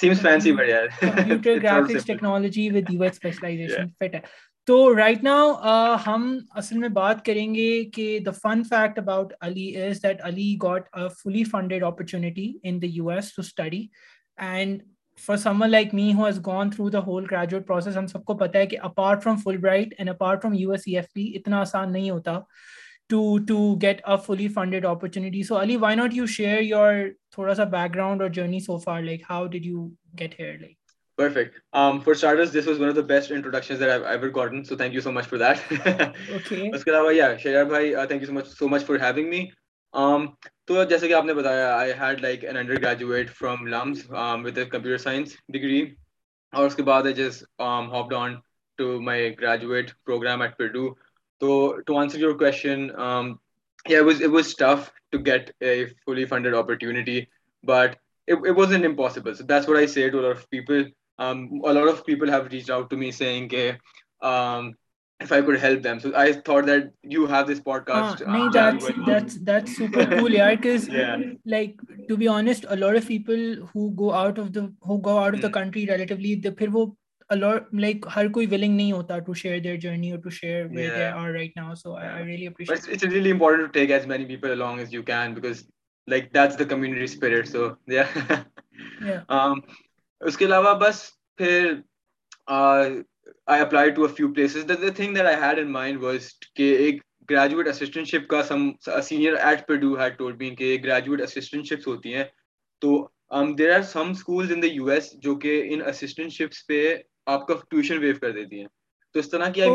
seems fancy but yeah computer graphics technology with ux specialization fit تو right now ہم اصل میں بات کریں گے کہ the fun fact about Ali is that Ali got a fully funded opportunity in the U S to study and for someone like me who has gone through the whole graduate process ہم سب کو پتہ ہے کہ apart from Fulbright and apart from U S C F P اتنا آسان نہیں ہوتا to to get a fully funded opportunity so ali why not you share your thoda sa background or journey so far like how did you get here like perfect um for starters this was one of the best introductions that i've ever gotten so thank you so much for that okay uske alawa yeah shayar bhai uh, thank you so much so much for having me um to jaise ki aapne bataya i had like an undergraduate from lums um with a computer science degree aur uske baad i just um hopped on to my graduate program at purdue تو to answer your question was it was tough to get a fully funded opportunity but it was and impossible so that's what I see two of people of people have reach out to me seeing کہ if i could help them so i thought that you have this podcast ah, nahi, that's, that's that's super cool yaar yeah, cuz yeah. like to be honest a lot of people who go out of the who go out of mm. the country relatively the phir wo like ہر کوئی willing نہیں ہوتا to share their journey اور to share where they are right now so I really appreciate it's really important to take as many people along as you can because like that's the community spirit so yeah um اس کے علاوہ بس پھر I apply to a few places the thing that I had in mind was کہ ایک graduate assistantship کا some senior at پر had told been کہ گریجویٹ اسسٹنٹ شپس ہوتی ہیں تو there are some schools in the U S جو کہ ان اسسٹنٹ شپس پہ آپ کا ٹیوشن ویو کر دیتی ہیں تو اس طرح کی آئی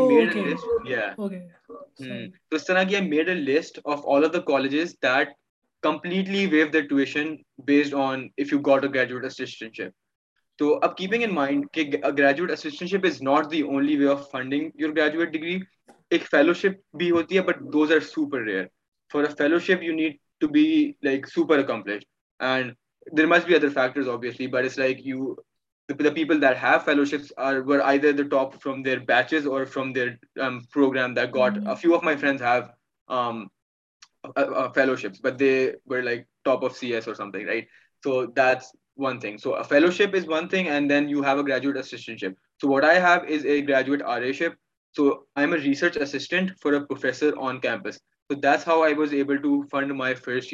میڈ اے لسٹ یا تو اس طرح کی I made a list of all of the colleges that completely waive the tuition based on if you got a graduate assistantship تو اب کیپنگ ان مائنڈ کہ graduate assistantship is not the only way of funding your graduate degree ایک fellowship بھی ہوتی ہے but those are super rare for a fellowship you need to be like super accomplished and there must be other factors obviously but it's like you fellowship so what I اریجویٹ so آئیرچنٹ for campus my first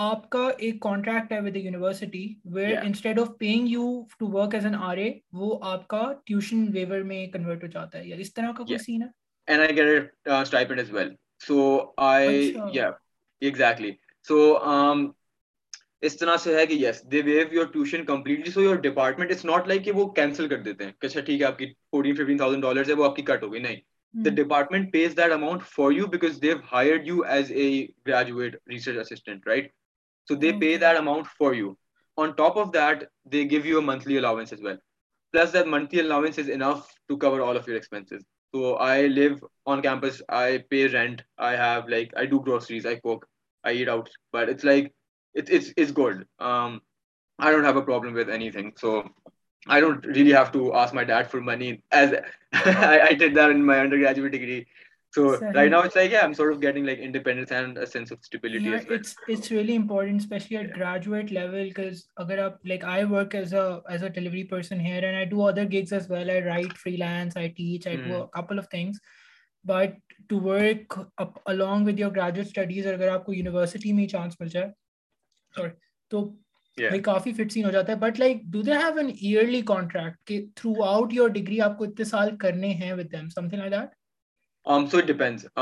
آپ کا ایک contract ہے with a university where instead of paying you to work as an R A وہ آپ کا tuition waiver میں کنورٹ ہو جاتا ہے یا اس طرح کا کوئی سین ہے and I get stipend as well so I yeah exactly so اس طرح سے ہے کہ yes they waive your tuition completely so your department it's not like کہ وہ کینسل کر دیتے ہیں کہ اچھا ٹھیک ہے آپ کی فورٹین ففٹین تھاؤزینڈ ڈالر ہے وہ آپ کی کٹ ہو گئی نہیں the department pays that amount for you because they hire you as a graduate research assistant right so they pay give you اوتھلیز like good so I to as my dad for منیجویٹ degree آپ کو university میں ہی chance مل جائے تو but like do they an yearly contract you are degree آپ کو اتنے سال کرنے ہیں ڈپارٹمنٹ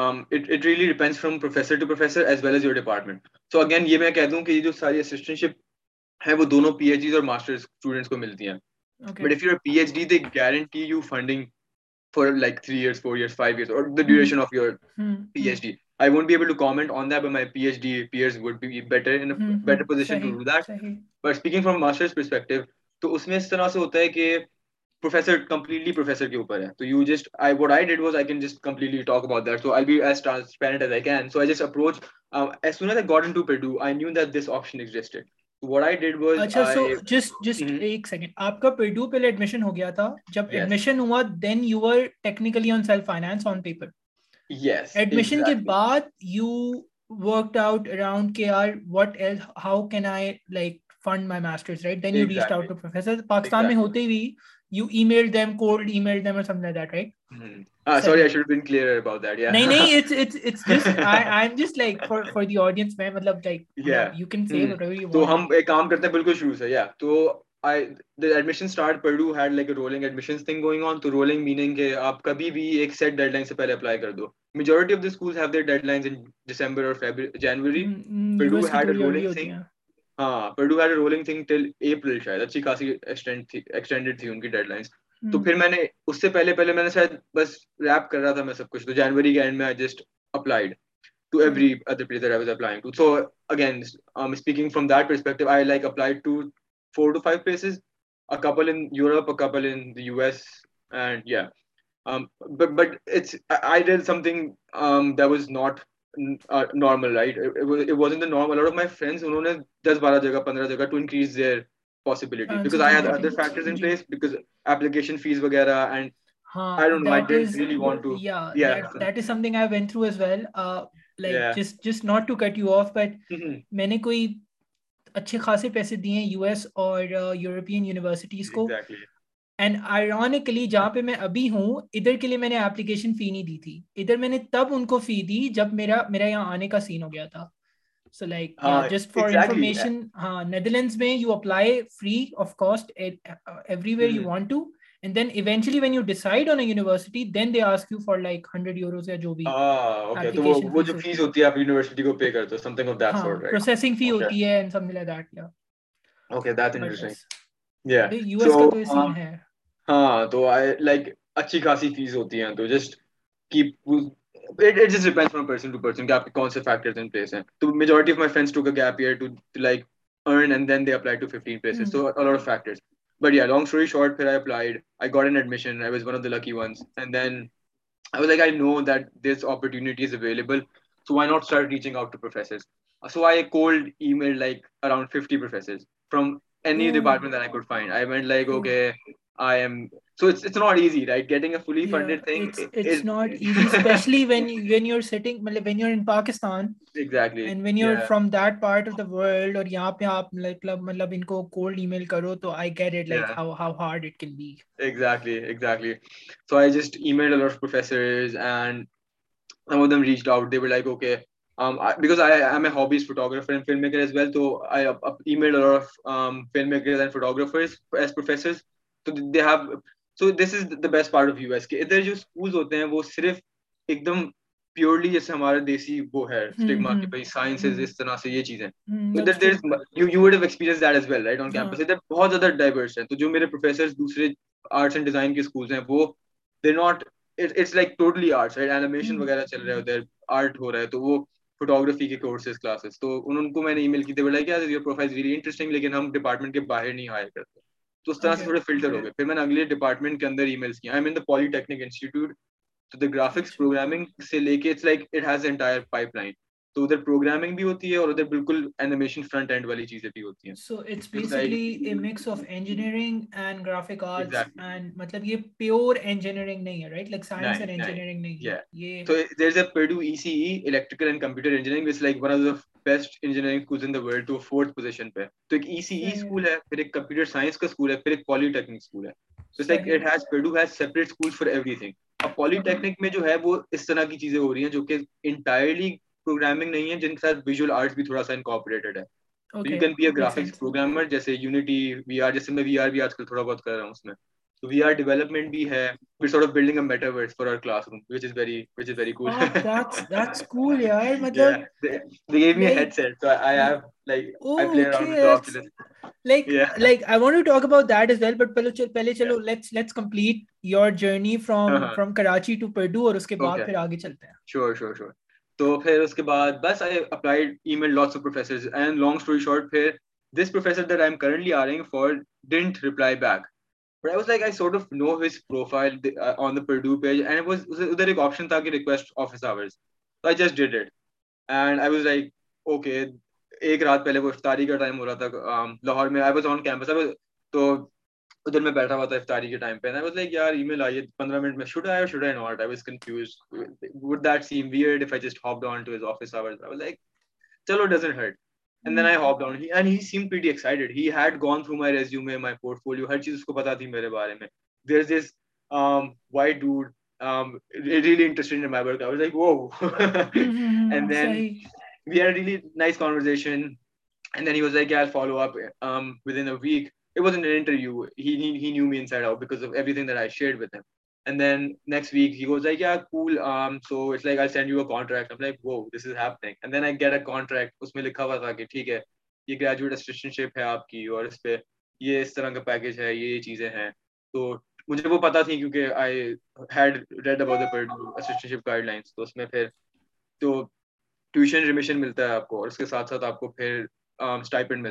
سو اگین یہ میں کہہ دوں کہ جو ساری اسٹینشپ ہے وہ دونوں پی ایچ ڈی اور ملتی ہیں but if you are P H D they guarantee you funding for like three year four year five year اور duration of your P H D I won be able تو اس میں اس طرح سے ہوتا ہے کہ پروفیسر کمپلیٹلی پروفیسر کے اوپر ہے تو you just I what I did was I can just completely talk about that so I be as transparent as I can so I just approach as soon as I got in to پیڈو I knew that this option existed what i did was apply کر دو میجورٹیو جنوری ہاں پیڈو had rolling thing till April شاید اچھی خاصی extend تھی extended تھی ان کی ڈیڈ لائنز تو پھر میں نے اس سے پہلے پہلے میں نے شاید بس ریپ کر رہا تھا میں سب کچھ تو جنوری کے اینڈ میں I just applied to every other place that I was applying to so again I am speaking from that perspective I like applied to four to five places a couple in Europe a couple in the U S and yeah but it's I did something that was not normal face وغیرہ میں نے کوئی اچھے خاصے پیسے دیے U S اور European universities کو اینڈ آئرونکلی جہاں پہ میں میں ابھی ہوں ادھر کے لیے نے اپلیکیشن فی نہیں دی تھی ادھر میں نے تب ان کو فی دی جب میرا میرا یہاں آنے کا سین ہو گیا تھا so like just for information ہاں نیدرلینڈس uh, ہاں، میں you you apply free of cost everywhere want to ہاں تو لائک اچھی خاصی فیس ہوتی ہیں تو جسٹ کی lucky once Dainik I know this opportunity available I am so it's it's not easy, right? Getting a fully funded yeah, thing. It's, it's is, not easy, especially when you when you're sitting when you're in Pakistan. Exactly. And when you're yeah. from that part of the world or like cold email karo, so I get it like yeah. how how hard it can be. Exactly, exactly. So I just emailed a lot of professors and some of them reached out. They were like, okay. Um, I, because I am a hobbyist photographer and filmmaker as well, so I uh, emailed a lot of um, filmmakers and photographers as professors. تو they have this is the best part of U S کے ادھر جو schools ہوتے ہیں وہ صرف ایک دم purely جیسے ہمارا دیسی وہ ہے اسٹگما کہ بھائی سائنسز اس طرح سے یہ چیزیں ادھر there you you would have experience that is well right on campus ادھر بہت زیادہ ڈائیورس ہیں تو جو میرے پروفیسرز دوسرے آرٹس اینڈ ڈیزائن کے اسکولز ہیں وہ they not it's like totally arts right animation وغیرہ چل رہا ہے ادھر آرٹ ہو رہا ہے تو وہ فوٹوگرافی کے کورسز کلاسز تو ان کو میں نے ای میل کی تھی بولا کہ پروفائل ریلی انٹرسٹنگ لیکن ہم ڈپارٹمنٹ کے باہر نہیں ہائر کرتے تو اس طرح سے تھوڑے فلٹر ہو گئے پھر میں نے اگلے ڈپارٹمنٹ کے اندر ای میلس کیا I mean the polytechnic institute تو دا گرافکس پروگرامنگ سے لے کے it's like it has entire pipeline تو ادھر پروگرامنگ بھی ہوتی ہے اور ادھر بالکل اینیمیشن فرنٹ اینڈ والی چیزیں بھی ہوتی ہیں so it's basically a mix of engineering and graphic arts and مطلب یہ پیور انجینئرنگ نہیں ہے right like science and engineering نہیں ہے یہ تو there is a Purdue E C E electrical and computer engineering it's like one of best engineering schools in the world to fourth position پہ تو ایک ای C ای school ہے پھر ایک کمپیوٹر سائنس کا اسکول ہے پھر ایک پالی ٹیکنک اسکول ہے so it's like it has Purdue has separate schools for everything اب پالی ٹیکنک میں جو ہے وہ اس طرح کی چیزیں ہو رہی ہیں جو کہ انٹائرلی پروگرامنگ نہیں ہے جن کے ساتھ ویژول آرٹ بھی تھوڑا سا انکارپوریٹڈ ہے you can be a graphics programmer جیسے یونٹی وی آر جیسے میں وی آر بھی آج کل تھوڑا بہت کر رہا ہوں اس میں وی آر ڈیولپمنٹ بھی back but I I was was like sort of know his profile on the Purdue page and ادھر ایک آپشن تھا کہ ریکویسٹ آفس تو I I just did it and was like okay ایک رات پہلے وہ افطاری کا ٹائم ہو رہا تھا لاہور میں آئی واز آن کیمپس تو ادھر میں بیٹھا ہوا تھا افطاری کے ٹائم پہ آئی واز لائک یار ای میل آئیے پندرہ منٹ میں should should I I I I I not was was confused with that same weird if just to his office like چلو doesn't hurt and then I hop down and he seem pretty excited he had gone through my resume my portfolio ہر چیز اس کو پتا تھی میرے بارے میں there is this white dude really interested in my work I was like وو and then we had really nice conversation and then he was like I follow up with in a week it was in interview he he knew me inside out because of everything that I shared with him اس میں لکھا ہوا تھا کہ ٹھیک ہے یہ graduate چیزیں آپ کو اس کے ساتھ ساتھ آپ کو کتنا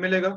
ملے گا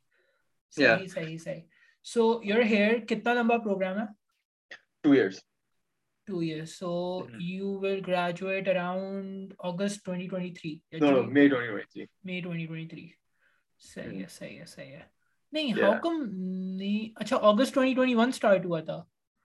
صحیح صحیح صحیح صحیح صحیح سو سو یور ہیئر کتنا لمبا پروگرام ہے ہے ہے ہے two two years years you will graduate around August 2023 2023 2023 نہیں ہاؤ کم نہیں اچھا اگست 2021 سٹارٹ ہوا تھا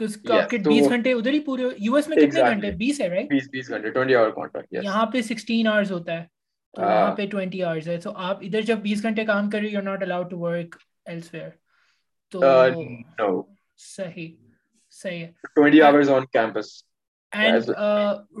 تو آپ ادھر جب بیس گھنٹے کام کرکس تو uh,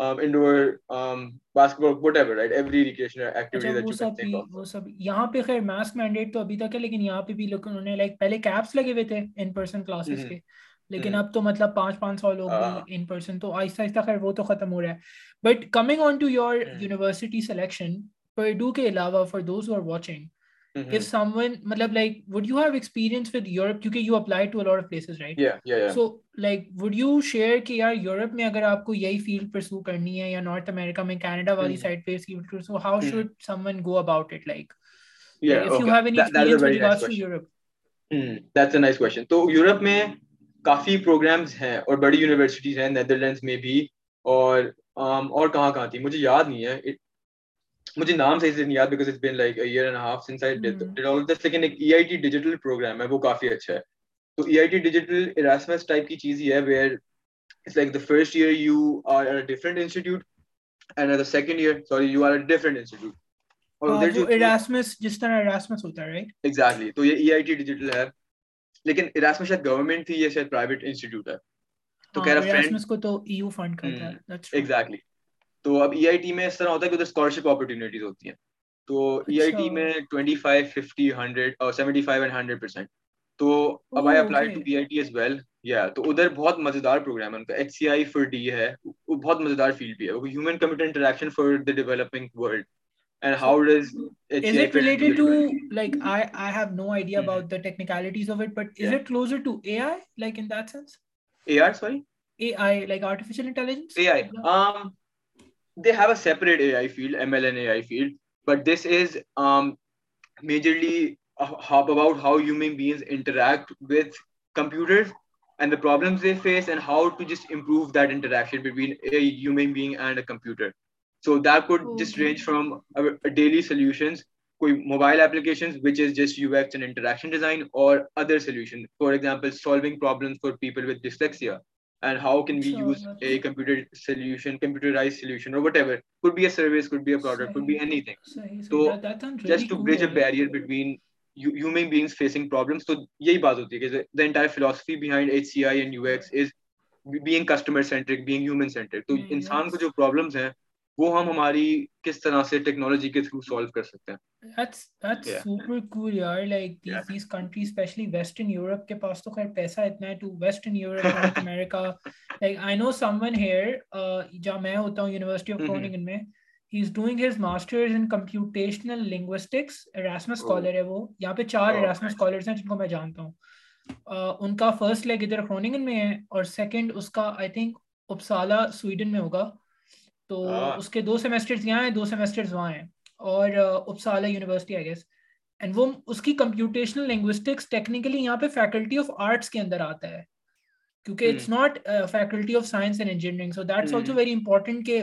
Um, um, لیکن یہاں پہ لائکس لگے ہوئے تھے لیکن اب تو مطلب پانچ پانچ سو لوگ ان پرسن تو آہستہ آہستہ خیر وہ تو ختم ہو رہا ہے but coming on to your university selection کے علاوہ فار دوز آر واچنگ میں کافی پروگرامز ہیں اور بڑی یونیورسٹیز ہیں نیدرلینڈس میں بھی اور کہاں کہاں تھی مجھے یاد نہیں ہے مجھے نام صحیح سے نہیں یاد because it's been like a year and half since I did all this لیکن ایک E I T digital program ہے وہ کافی اچھا ہے تو E I T digital Erasmus type کی چیز ہی ہے where it's like the first year you are at a different institute and at the second year sorry you are a different institute اور جو ایراسمس جس طرح ایراسمس ہوتا ہے رائٹ ایگزیکٹلی تو یہ ای آئی ٹی ڈیجیٹل ہے لیکن ایراسمس شاید گورنمنٹ تھی یہ شاید پرائیویٹ انسٹیٹیوٹ ہے تو کہہ رہا فرینڈ کو تو ای یو فنڈ کرتا ہے ایگزیکٹلی تو تو تو تو اب اب E E I I I I I T T T میں میں اس طرح ہوتا ہے ہے ہے ہے کہ ادھر ادھر اسکالرشپ اپرچونیٹیز ہوتی ہیں five five fifty hundred hundred seventy and percent apply to as well یا بہت بہت پروگرام ان کا ایچ سی ڈی وہ وہ فیلڈ بھی human interaction for the developing world میںنڈریڈ they have اےپریٹ A I field M L A I field but this is میجرلیٹ وینڈمس how to just improve that interaction so that could just range from daily solution کوئی mobile application design اور other solution for example سالوگس for people with this and how can be use a جسٹریئرس تو یہی بات ہوتی ہے تو انسان کو جو پرابلمس ہیں میں روا mm-hmm. oh. پہ چار oh, کو میں جانتا ہوں uh, ان کا فرسٹ لائک میں ہوگا تو اس کے دو سیمسٹر یہاں ہیں دو سیمسٹر وہاں ہیں اور اپسالہ یونیورسٹی آئی گیس اینڈ وہ اس کی کمپیوٹیشنل لنگوسٹکس ٹیکنیکلی یہاں پہ فیکلٹی آف آرٹس کے اندر آتا ہے کیونکہ it's not faculty of science and engineering so that's also very important کہ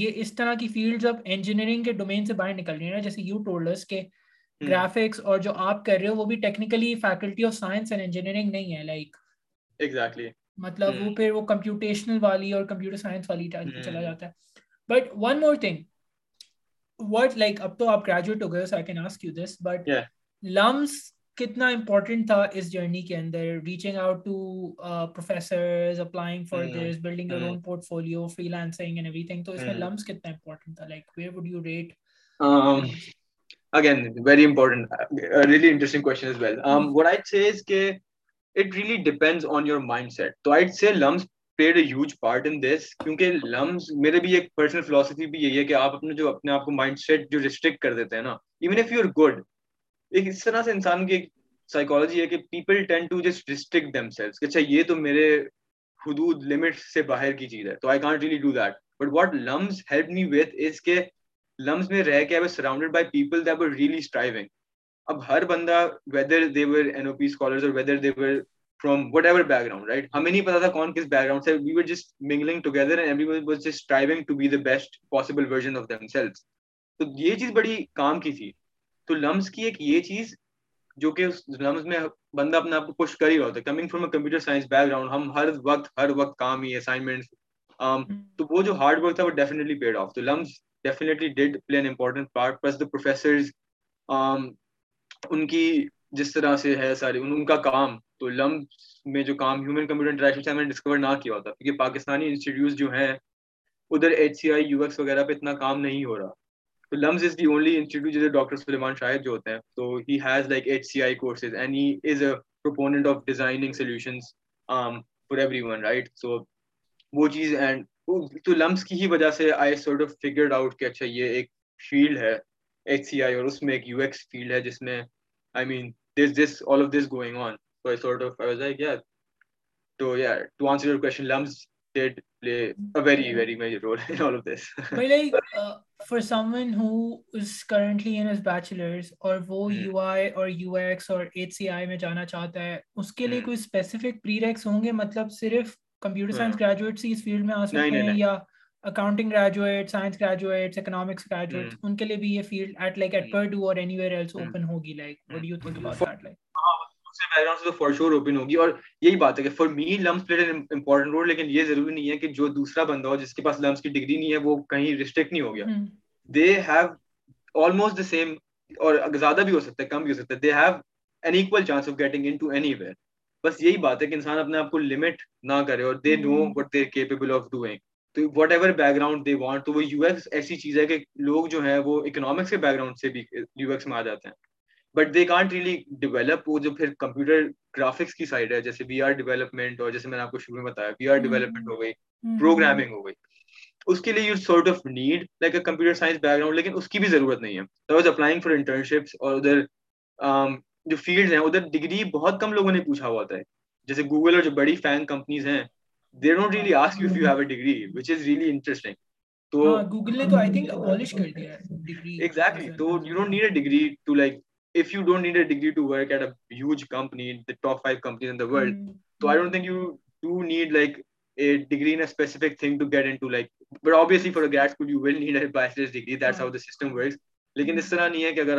یہ اس طرح کی فیلڈز اب انجینئرنگ کے ڈومین سے باہر نکل رہی ہیں نا جیسے یو ٹولڈرس کے گرافکس اور جو آپ کر رہے ہو وہ بھی technically faculty of science and engineering نہیں ہے لائک ایگزیکٹلی مطلب وہ پھر وہ کمپیوٹیشنل والی اور کمپیوٹر سائنس والی چلا جاتا ہے بٹ ونگ وٹ لائک ہو گئے played a huge part in this کیونکہ لمز میرے بھی ایک پرسنل فلاسفی بھی یہی ہے کہ آپ اپنے جو اپنے آپ کو مائنڈ سیٹ جو ریسٹرکٹ کر دیتے ہیں نا even if you are good ایک اس طرح سے انسان کی سائیکالوجی ہے کہ people tend to just restrict themselves کہ اچھا یہ تو میرے حدود لمٹ سے باہر کی چیز ہے تو I can't really do that but what LUMS help me with is کہ لمز میں رہ کے I surrounded by people that really striving اب ہر بندہ whether they're N O P scholars اور whether they're from whatever background right ہمیں نہیں پتا تھا کون کس بیک گراؤنڈ سے we were just mingling together was just trying to be the best possible version of them self تو یہ چیز بڑی کام کی تھی تو لمس کی ایک یہ چیز جو کہ اس لمس میں بندہ اپنے آپ کو پش کر ہی رہا ہوتا ہے coming from a computer science background ہم ہر وقت ہر وقت کام ہی اسائنمنٹ تو وہ جو ہارڈ ورک تھا وہ ڈیفینیٹلی پیڈ آف تو LUMS definitely did play an important part plus the professors ان کی جس طرح سے ہے ساری ان کا کام تو لمس میں جو کام ہیومن کمپیوٹر انٹریکشن سے ہم نے ڈسکور نہ کیا ہوتا کیونکہ پاکستانی انسٹیٹیوٹ جو ہیں ادھر H C I U X وغیرہ پہ اتنا کام نہیں ہو رہا تو LUMS is the only institute جدھر ڈاکٹر سلیمان شاہد جو ہوتے ہیں تو has like H C I courses and he is a proponent of designing for every one right so وہ چیز اینڈ تو لمس کی ہی وجہ سے I sort of figured out کہ اچھا یہ ایک فیلڈ ہے ایچ سی آئی اور اس میں ایک یو ایکس فیلڈ ہے جس میں جانا چاہتا ہے اس کے لیے مطلب صرف کمپیوٹر سائنس میں آ سکتے ہیں یا اور یہی بات ہے کہ جو دوسرا بندہ ہو جس کے پاس بھی کی ڈگری نہیں ہے وہ کہیں ڈو نہیں ہو گیا دے ہیو آلموسٹ اور زیادہ بھی ہو سکتا ہے کم بھی ہو سکتا ہے انسان اپنے آپ کو لمٹ نہ کرے اور they know what they capable of doing تو whatever background they want تو وہ یو ایس ایسی چیز ہے کہ لوگ جو ہے وہ اکنامکس کے بیک گراؤنڈ سے بھی یو میں آ جاتے ہیں but they can't really develop وہ جو پھر کمپیوٹر گرافکس کی سائڈ ہے جیسے وی آر ڈیولپمنٹ اور جیسے میں نے آپ کو شروع میں بتایا وی آر ڈیولپمنٹ ہو گئی پروگرامنگ ہو گئی اس کے لیے you of need like a computer science background لیکن اس کی بھی ضرورت نہیں ہے واز اپلائنگ فار انٹرنشپس اور ادھر جو فیلڈ ہیں ادھر ڈگری بہت کم لوگوں نے پوچھا ہوا تھا جیسے گوگل اور جو بڑی فین کمپنیز ہیں لیکن اس طرح نہیں ہے کہ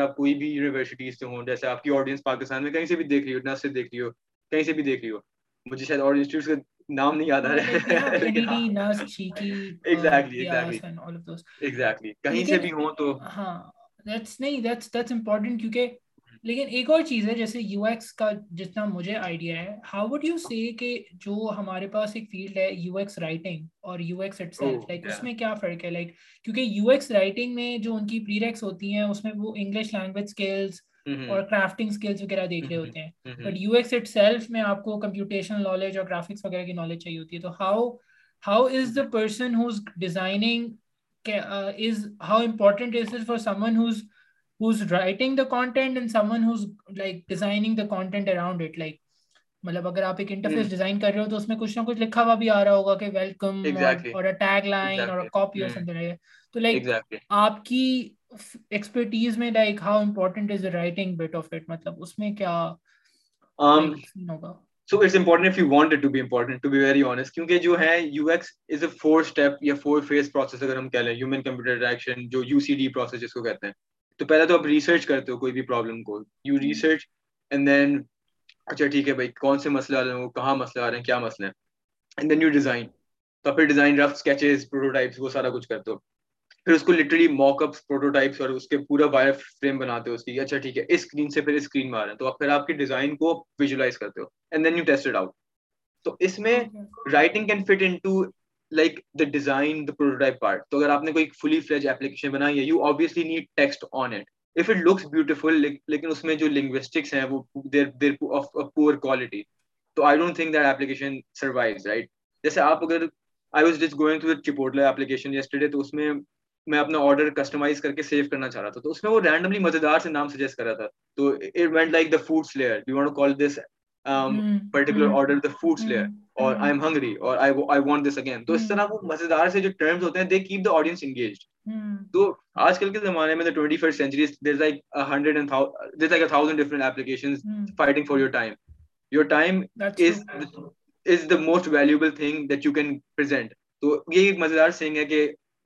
ہوں جیسے آپ آڈینس پاکستان میں کہیں سے بھی دیکھ رہی ہو نہ سے دیکھ رہی ہو کہیں سے بھی دیکھ رہی ہو نام نہیں یاد آ رہا ہے کہیں ہاں۔ uh, سے بھی ہوں تو ہاں, لیکن ایک اور چیز ہے جیسے یو ایکس کا جتنا مجھے آئیڈیا ہے ہاؤ وڈ یو سی کہ جو ہمارے پاس ایک فیلڈ ہے یو ایکس رائٹنگ اور U X itself like اس میں کیا فرق ہے لائک کیونکہ یو ایکس رائٹنگ میں جو ان کی پری ریکس ہوتی ہیں اس میں وہ انگلش لینگویج اسکلس Mm-hmm. اور کرافٹنگ اسکلس وغیرہ دیکھ رہے mm-hmm. ہوتے ہیں but U X itself میں آپ کو کمپیوٹیشنل نالج اور گرافکس وغیرہ کی نالج چاہیے ہوتی ہے تو how how is the person who's designing is how important is is for someone who's who's writing the content and someone who's like designing the content around it like مطلب اگر آپ ایک interface design کر رہے ہو تو اس میں کچھ نہ کچھ لکھا ہوا بھی آ رہا ہوگا کہ ویلکم اور ٹیگ لائن اور کاپی اور تو لائک آپ کی ایکسپرٹیز میں like how important is writing but if it مطلب اس میں کیا ام um, ہوگا so it's important if you want it to be important to be very honest کیونکہ جو ہے U X is a four step یا فور فیز پروسیس اگر ہم کہہ لیں ہیومن کمپیوٹر انٹریکشن جو یو سی ڈی پروسیس جس کو کہتے ہیں تو پہلے تو آپ ریسرچ کرتے ہو کوئی بھی پرابلم کو یو ریسرچ اینڈ دین اچھا ٹھیک ہے بھائی کون سے مسئلے آ رہے ہیں وہ کہاں مسئلے آ رہے ہیں کیا مسئلے ہیں اینڈ دین یو ڈیزائن تو پھر ڈیزائن رف اسکیچز پروٹوٹائپس وہ سارا کچھ کرتے ہو پھر اس کو لٹرلی موک اپ پروٹوٹائپس اور اس کے پورا وائر فریم بناتے ہو اس کی اچھا ٹھیک ہے اس اسکرین سے پھر اسکرین میں آ رہا ہے تو پھر آپ کے ڈیزائن کو ویژلائز کرتے ہو and then you test it out تو اس میں writing can fit in to like the design the prototype part تو اگر آپ نے کوئی فلی فلیج اپلیکیشن بنائی ہے you obviously need text on it if it looks beautiful لیکن اس میں جو لنگوسٹکس ہیں وہ there there of poor quality تو I don't think that application survives right جیسے آپ اگر I was just going to Chipotle application yesterday تو اس میں میں اپنا آرڈر کسٹمائز کر کے سیو کرنا چاہ رہا تھا تو اس میں وہ رینڈملی مزیدار سے نام سجیسٹ کر رہا تھا تو it went like the foods layer you want call this particular order the foods layer اور آئی ایم ہنگری اور آئی وانٹ دس اگین تو اس hmm. طرح وہ مزیدار سے جو ٹرمز ہوتے ہیں they keep the audience engage تو آج کل کے زمانے میں twenty first century there like thousand different application fighting for your time your time is the most valuable thing that you can present تو یہ ایک مزیدار سینگ ہے کہ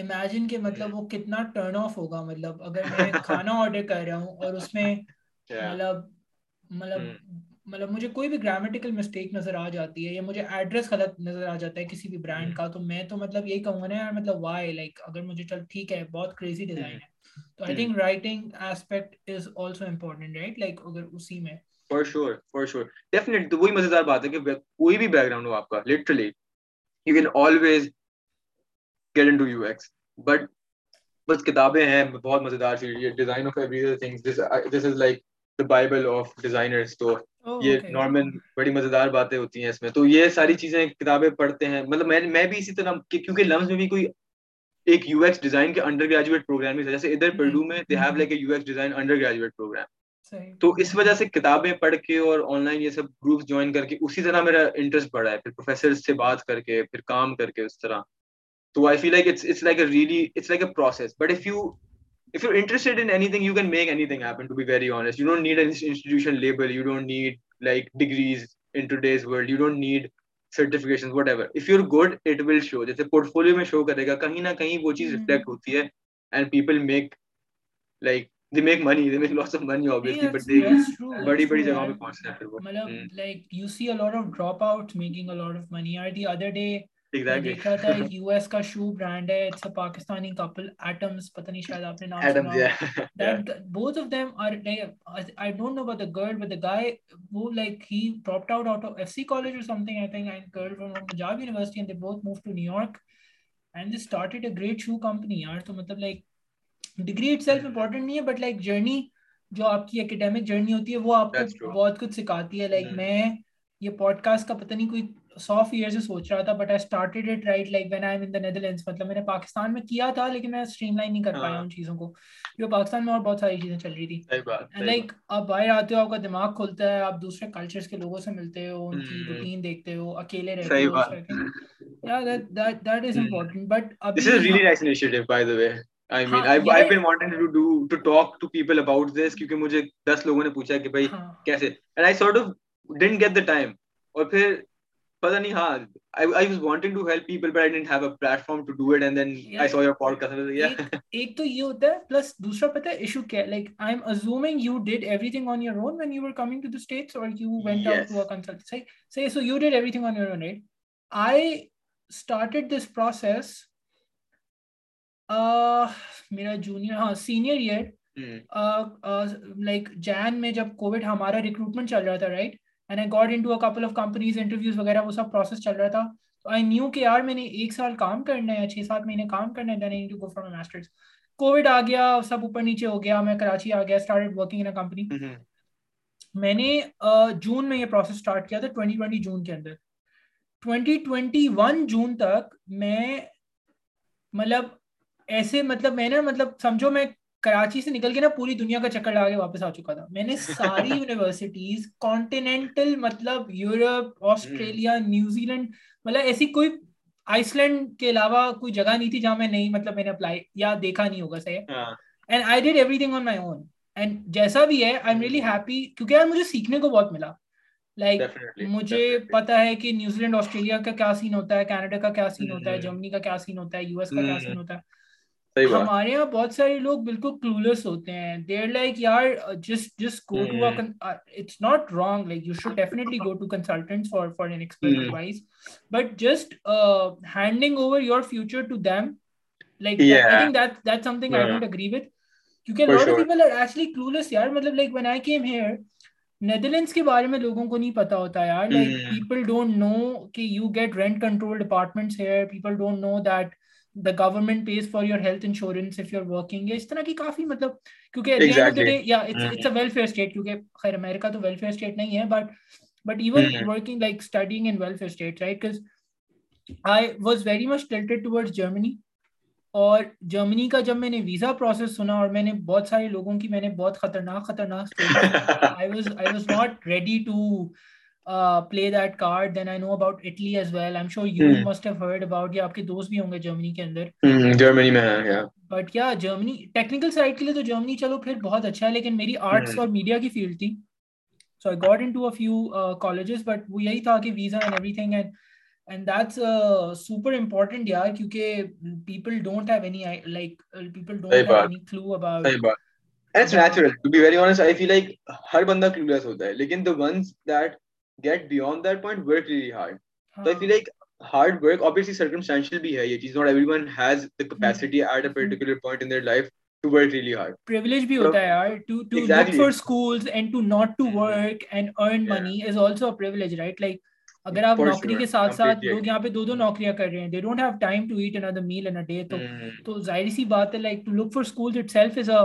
امیجن کہ جی۔ مطلب وہ کتنا ٹرن آف ہوگا مطلب اگر میں کھانا آرڈر کر رہا ہوں اور اس میں مطلب مطلب hmm. مطلب مجھے کوئی بھی گرامیٹیکل مسٹیک نظر آ جاتی ہے یا مجھے ایڈریس غلط نظر آ جاتا ہے کسی بھی برانڈ hmm. کا تو میں تو مطلب یہی کہوں گا نا یار مطلب وائی لائک اگر مجھے چل ٹھیک ہے بہت کریزی ڈیزائن hmm. ہے تو I think writing aspect is also important right like اگر اسی میں for sure for sure definitely وہی مزیدار بات ہے کہ کوئی بھی بیک گراؤنڈ ہو آپ کا literally you can always get in to U X but بس کتابیں ہیں بہت مزیدار چیز یہ design of of every things this is like the Bible designers تو oh, یہ نارمل بڑی مزیدار باتیں ہوتی ہیں اس میں تو یہ ساری چیزیں کتابیں پڑھتے ہیں مطلب میں میں بھی اسی طرح کیونکہ لمز میں بھی کوئی ایک یو ایکس ڈیزائن کے انڈر گریجویٹ پروگرام جیسے ادھر پرڈو hmm. میں they have like a U X design undergraduate program تو اس وجہ سے کتابیں پڑھ کے اور آن لائن یہ سب گروپس جوائن کر کے اسی طرح میرا انٹرسٹ بڑھا ہے پھر پروفیسر سے بات کر کے پھر کام کر کے اس طرح تو I feel like like like it's it's a a really process but if you جیسے فولیو میں شو کرے گا کہیں نہ کہیں وہ چیز ریفلیکٹ ہوتی ہے بڑی بڑی دیکھا تھا یو ایس کا شو برانڈ ہے وہ آپ کو بہت کچھ سکھاتی ہے لائک mm-hmm. میں یہ پوڈ کاسٹ کا پتا نہیں کوئی سافٹ ایئر سے سوچ رہا تھا but I started it right like when I M in Netherlands مطلب میں نے پاکستان میں کیا تھا لیکن میں اسٹریم لائن نہیں کر پایا ہاں. ان چیزوں کو جو پاکستان میں اور بہت ساری چیزیں چل رہی تھیں لائک آپ باہر آتے ہو آپ کا دماغ کھلتا ہے آپ دوسرے کلچرس کے لوگوں سے ملتے ہو ان کی روٹین دیکھتے ہو اکیلے رہتے ہو یا that is important but this is really nice initiative by the way I mean I I been wanting to do to talk to people about this کیونکہ مجھے 10 لوگوں نے پوچھا کہ بھائی ہاں. کیسے and I sort of didn't get the time اور پھر ایک تو یہ ہوتا ہے سینئر ایئر لائک جین میں جب کووڈ ہمارا ریکروٹمنٹ چل رہا تھا right and I got in to couple of companies interviews وغیرہ وہ سب پروسیس چل رہا تھا تو آئی نیو کہ یار میں نے ایک سال کام کرنا ہے چھ سات مہینے کام کرنا ہے then I to go from masters Covid آ گیا سب اوپر نیچے ہو گیا میں کراچی آ گیا start working in a company میں نے جون میں یہ پروسیس اسٹارٹ کیا تھا ٹوئنٹی ٹوئنٹی جون کے اندر ٹوئنٹی ٹوئنٹی ون جون تک میں مطلب ایسے مطلب میں نے مطلب سمجھو میں کراچی سے نکل کے نا پوری دنیا کا چکر لگا کے واپس آ چکا تھا میں نے ساری یونیورسٹیز کانٹینٹل مطلب یورپ آسٹریلیا نیوزی لینڈ مطلب ایسی کوئی آئس لینڈ کے علاوہ کوئی جگہ نہیں تھی جہاں میں نہیں مطلب میں نے اپلائی یا دیکھا نہیں ہوگا sir and I did everything on my own and جیسا بھی ہے آئی ایم ریئلی ہیپی کیونکہ یار مجھے سیکھنے کو بہت ملا لائک مجھے پتا ہے کہ نیوزی لینڈ آسٹریلیا کا کیا سین ہوتا ہے کینیڈا کا کیا سین ہوتا ہے جرمنی کا کیا سین ہوتا ہے یو ایس کا کیا سین ہوتا ہے ہمارے یہاں بہت سارے لوگ بالکل ہوتے ہیں دیر لائک لائک یار جس جس go to it's not wrong بارے میں لوگوں کو نہیں پتا ہوتا یار پیپل ڈونٹ نو کہ you get rent control don't know that the government pays for your health insurance if you are working اس طرح کی کافی مطلب کیونکہ ویلفیئر اسٹیٹ mm-hmm. کیونکہ خیر امیرکا تو ویلفیئر اسٹیٹ نہیں ہے but but even working like studying in welfare state right because I was very much tilted toward Germany اور جرمنی کا جب میں نے ویزا پروسیس سنا اور میں نے بہت سارے لوگوں کی میں نے بہت خطرناک خطرناک I was I was not ready to play that card then I know about Italy as well I'm sure you must have heard about یا آپ کے دوست بھی ہوں گے جرمنی کے اندر جرمنی میں بٹ کیا جرمنی ٹیکنیکل سائڈ کے لیے تو جرمنی چلو پھر بہت اچھا ہے لیکن میری آرٹس اور میڈیا کی فیلڈ تھی so I got in to a few colleges but وہ یہی تھا کہ visa and every thing and and that's super important یار کیونکہ people don't have any like people don't have any clue about and it's natural to be very honest I feel like ہر بندہ clueless ہوتا ہے لیکن the ones that get beyond that point work really hard تو I feel like hard work obviously circumstantial بھی ہے یہ چیز not everyone has the capacity at a particular point in their life to work really hard privilege بھی ہوتا ہے یار to to look for schools and to not to work and earn money is also a privilege right like اگر آپ نوکری کے ساتھ ساتھ لوگ یہاں پہ دو دو نوکریاں کر رہے ہیں they don't have time to eat another meal in a day تو تو ظاہر سی بات ہے like to look for schools itself is a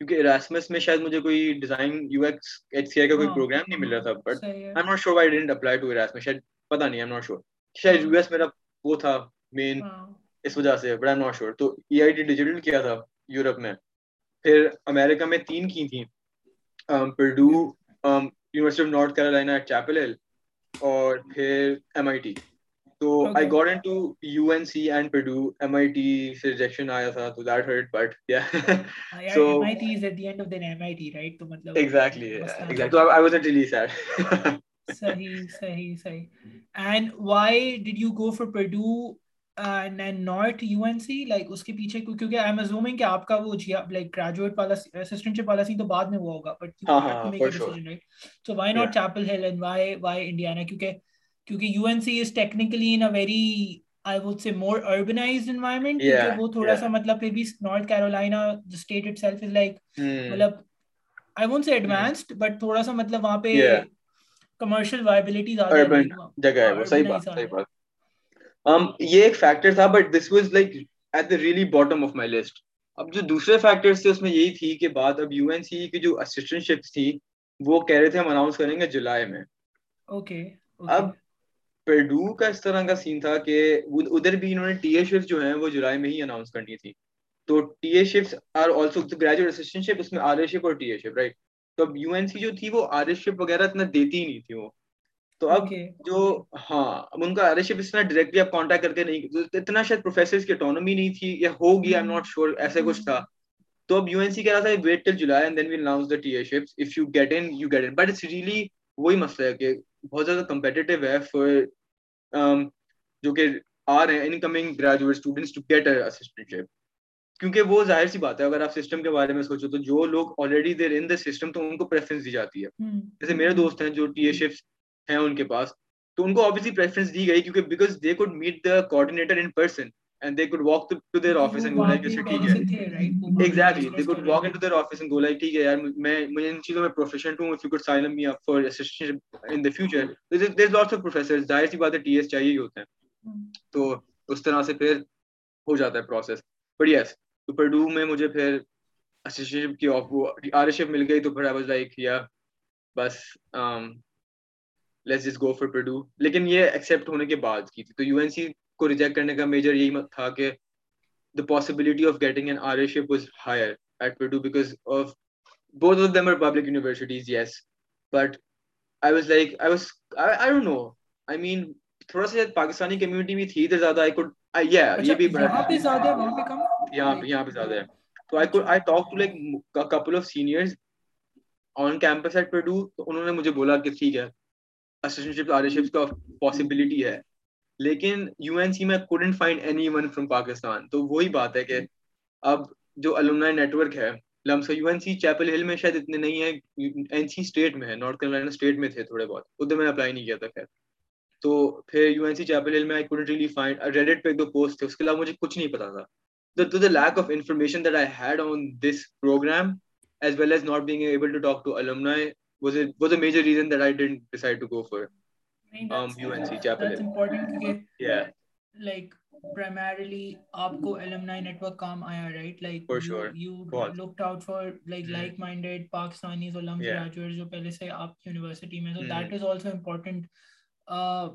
کیونکہ اراسمس میں شاید مجھے کوئی design U X H C I کا کوئی پروگرام ہاں، نہیں مل رہا تھا but I'm not sure why didn't apply to Erasmus شاید پتہ نہیں آئی ایم ناٹ شیور شاید یو ہاں۔ ایس میرا وہ تھا مین ہاں۔ اس وجہ سے but I'm not sure تو ای آئی ٹی ڈیجیٹل کیا تھا یورپ میں پھر امیرکا میں تین کی تھیں Purdue university of North Carolina Chapel Hill اور پھر ایم آئی ٹی تو I got in to U N C and Purdue M I T سے ریجیکشن آیا تھا تو that hurt but yeah so M I T is at the end of the M I T right تو مطلب exactly exact تو I was at really sad صحیح صحیح صحیح and why did you go for Purdue and not U N C like اس کے پیچھے کیونکہ آئی ایم ازومنگ کہ آپ کا وہ جی like graduate policy assistantship policy تو بعد میں ہوا ہوگا but so why not Chapel Hill and why why Indiana کیونکہ کیونکہ U N C is technically in very یہی تھی اب یو سی کی جو کہہ رہے تھے ہم اناؤنس کریں گے جولائی اب پیڈو کا اس طرح کا سین تھا کہ ادھر بھی انہوں نے ٹی اے شفٹ جو ہیں وہ جولائی میں ہی اناؤنس کرنی تھی تو T A shift are also graduate assistantship اس میں آر اے شپ اور ٹی اے شپ رائٹ تو اب یو این سی جو تھی وہ آر اے شپ وغیرہ اتنا دیتی ہی نہیں تھی وہ تو اب جو ہاں اب ان کا آر اے شپ اس طرح ڈائریکٹلی آپ کانٹیکٹ کر کے نہیں اتنا شاید پروفیسر کی اٹانومی نہیں تھی یا ہوگی آئی ناٹ شیور ایسا کچھ تھا تو اب یو این سی کہہ رہا تھا wait till July and then we'll announce the T A ships if you get in you get in but it's really وہی مسئلہ ہے کہ بہت زیادہ کمپیٹیو ہے فار um, جو کہ آ رہے ہیں incoming graduate students to get assistant کیونکہ وہ ظاہر سی بات ہے اگر آپ سسٹم کے بارے میں سوچو تو جو لوگ already there in the system تو ان کو پریفرنس دی جاتی ہے جیسے میرے دوست ہیں جو ٹی اے شپس ہیں ان کے پاس تو ان کو آبویسلی پریفرنس دی گئی کیونکہ because they could meet the coordinator in person یہ تو یو این سی کو ریجیکٹ کرنے کا میجر یہی تھا کہ آئی آئی آئی لائک تھوڑا سا پاکستانی کمیونٹی بھی تھی ادھر مجھے بولا کہ لیکن یو این سی میں couldn't find anyone from Pakistan تو وہی بات ہے کہ اب جو الومنائی ورک ہے لمسا U N C Chapel Hill میں شاید اتنے نہیں ہیں این سی اسٹیٹ میں ہے نارتھ کیرولائنا اسٹیٹ میں تھے تھوڑے بہت ادھر میں نے اپلائی نہیں کیا تھا خیر تو پھر you N C Chapel Hill میں I couldn't really find Reddit پہ ایک دو پوسٹ تھے اس کے علاوہ مجھے کچھ نہیں پتا تھا the lack of information that I had on this program as well as not being able to talk to alumni was a major reason that I didn't decide to go for it um, UNC Chapel. That's important to get. Yeah. Like primarily, aapko alumni network kaam aaya, right? Like for you, sure. You Bahut. looked out for like mm. like-minded Pakistanis alum yeah. graduates jo pehle se aap university mein. So mm. that is also important. Uh,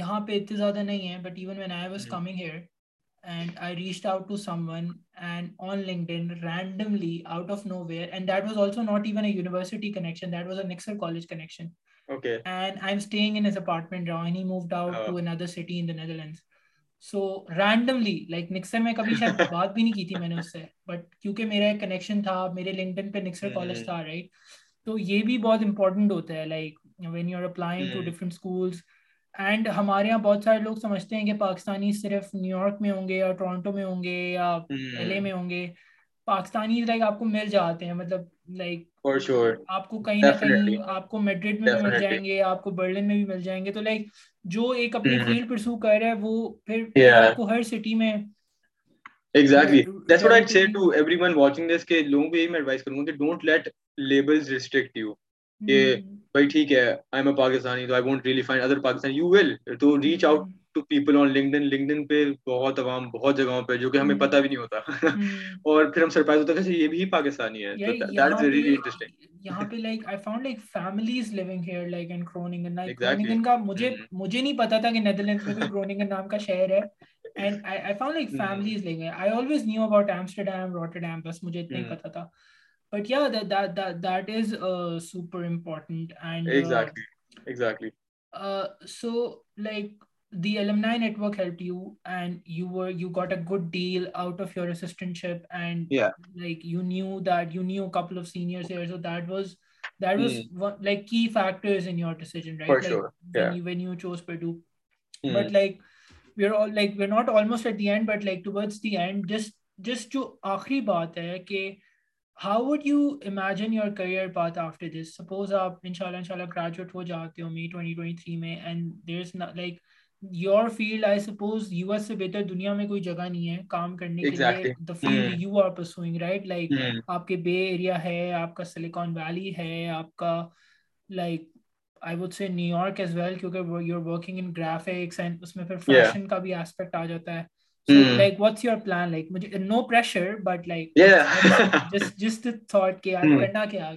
yahan pe itte zyada nahi hai, but even when I was mm. coming here. And I reached out to someone and on LinkedIn randomly out of nowhere. And that was also not even a university connection, that was a Nixer College connection. Mm. بہت سارے لوگ سمجھتے ہیں کہ پاکستانی صرف New York میں ہوں گے یا ٹورنٹو میں ہوں گے یا ہوں گے پاکستانی مل جاتے ہیں لائک آپ کو کہیں نہ کہیں آپ کو میڈریڈ میں بھی مل جائیں گے آپ کو برلن میں بھی مل جائیں گے تو لائک جو ایک اپنی mm-hmm. فیلڈ پرسو کر رہا ہے وہ پھر آپ کو ہر سٹی میں reach mm-hmm. Out to people on پہ پہ بہت بہت عوام جگہوں جو کہ ہمیں بھی بھی نہیں ہوتا اور پھر ہم سرپرائز یہ پاکستانی ہے سو لائک گڈ جو آخری بات ہے کہ how would you M you کرات آفٹر کا بھی کرنا کیا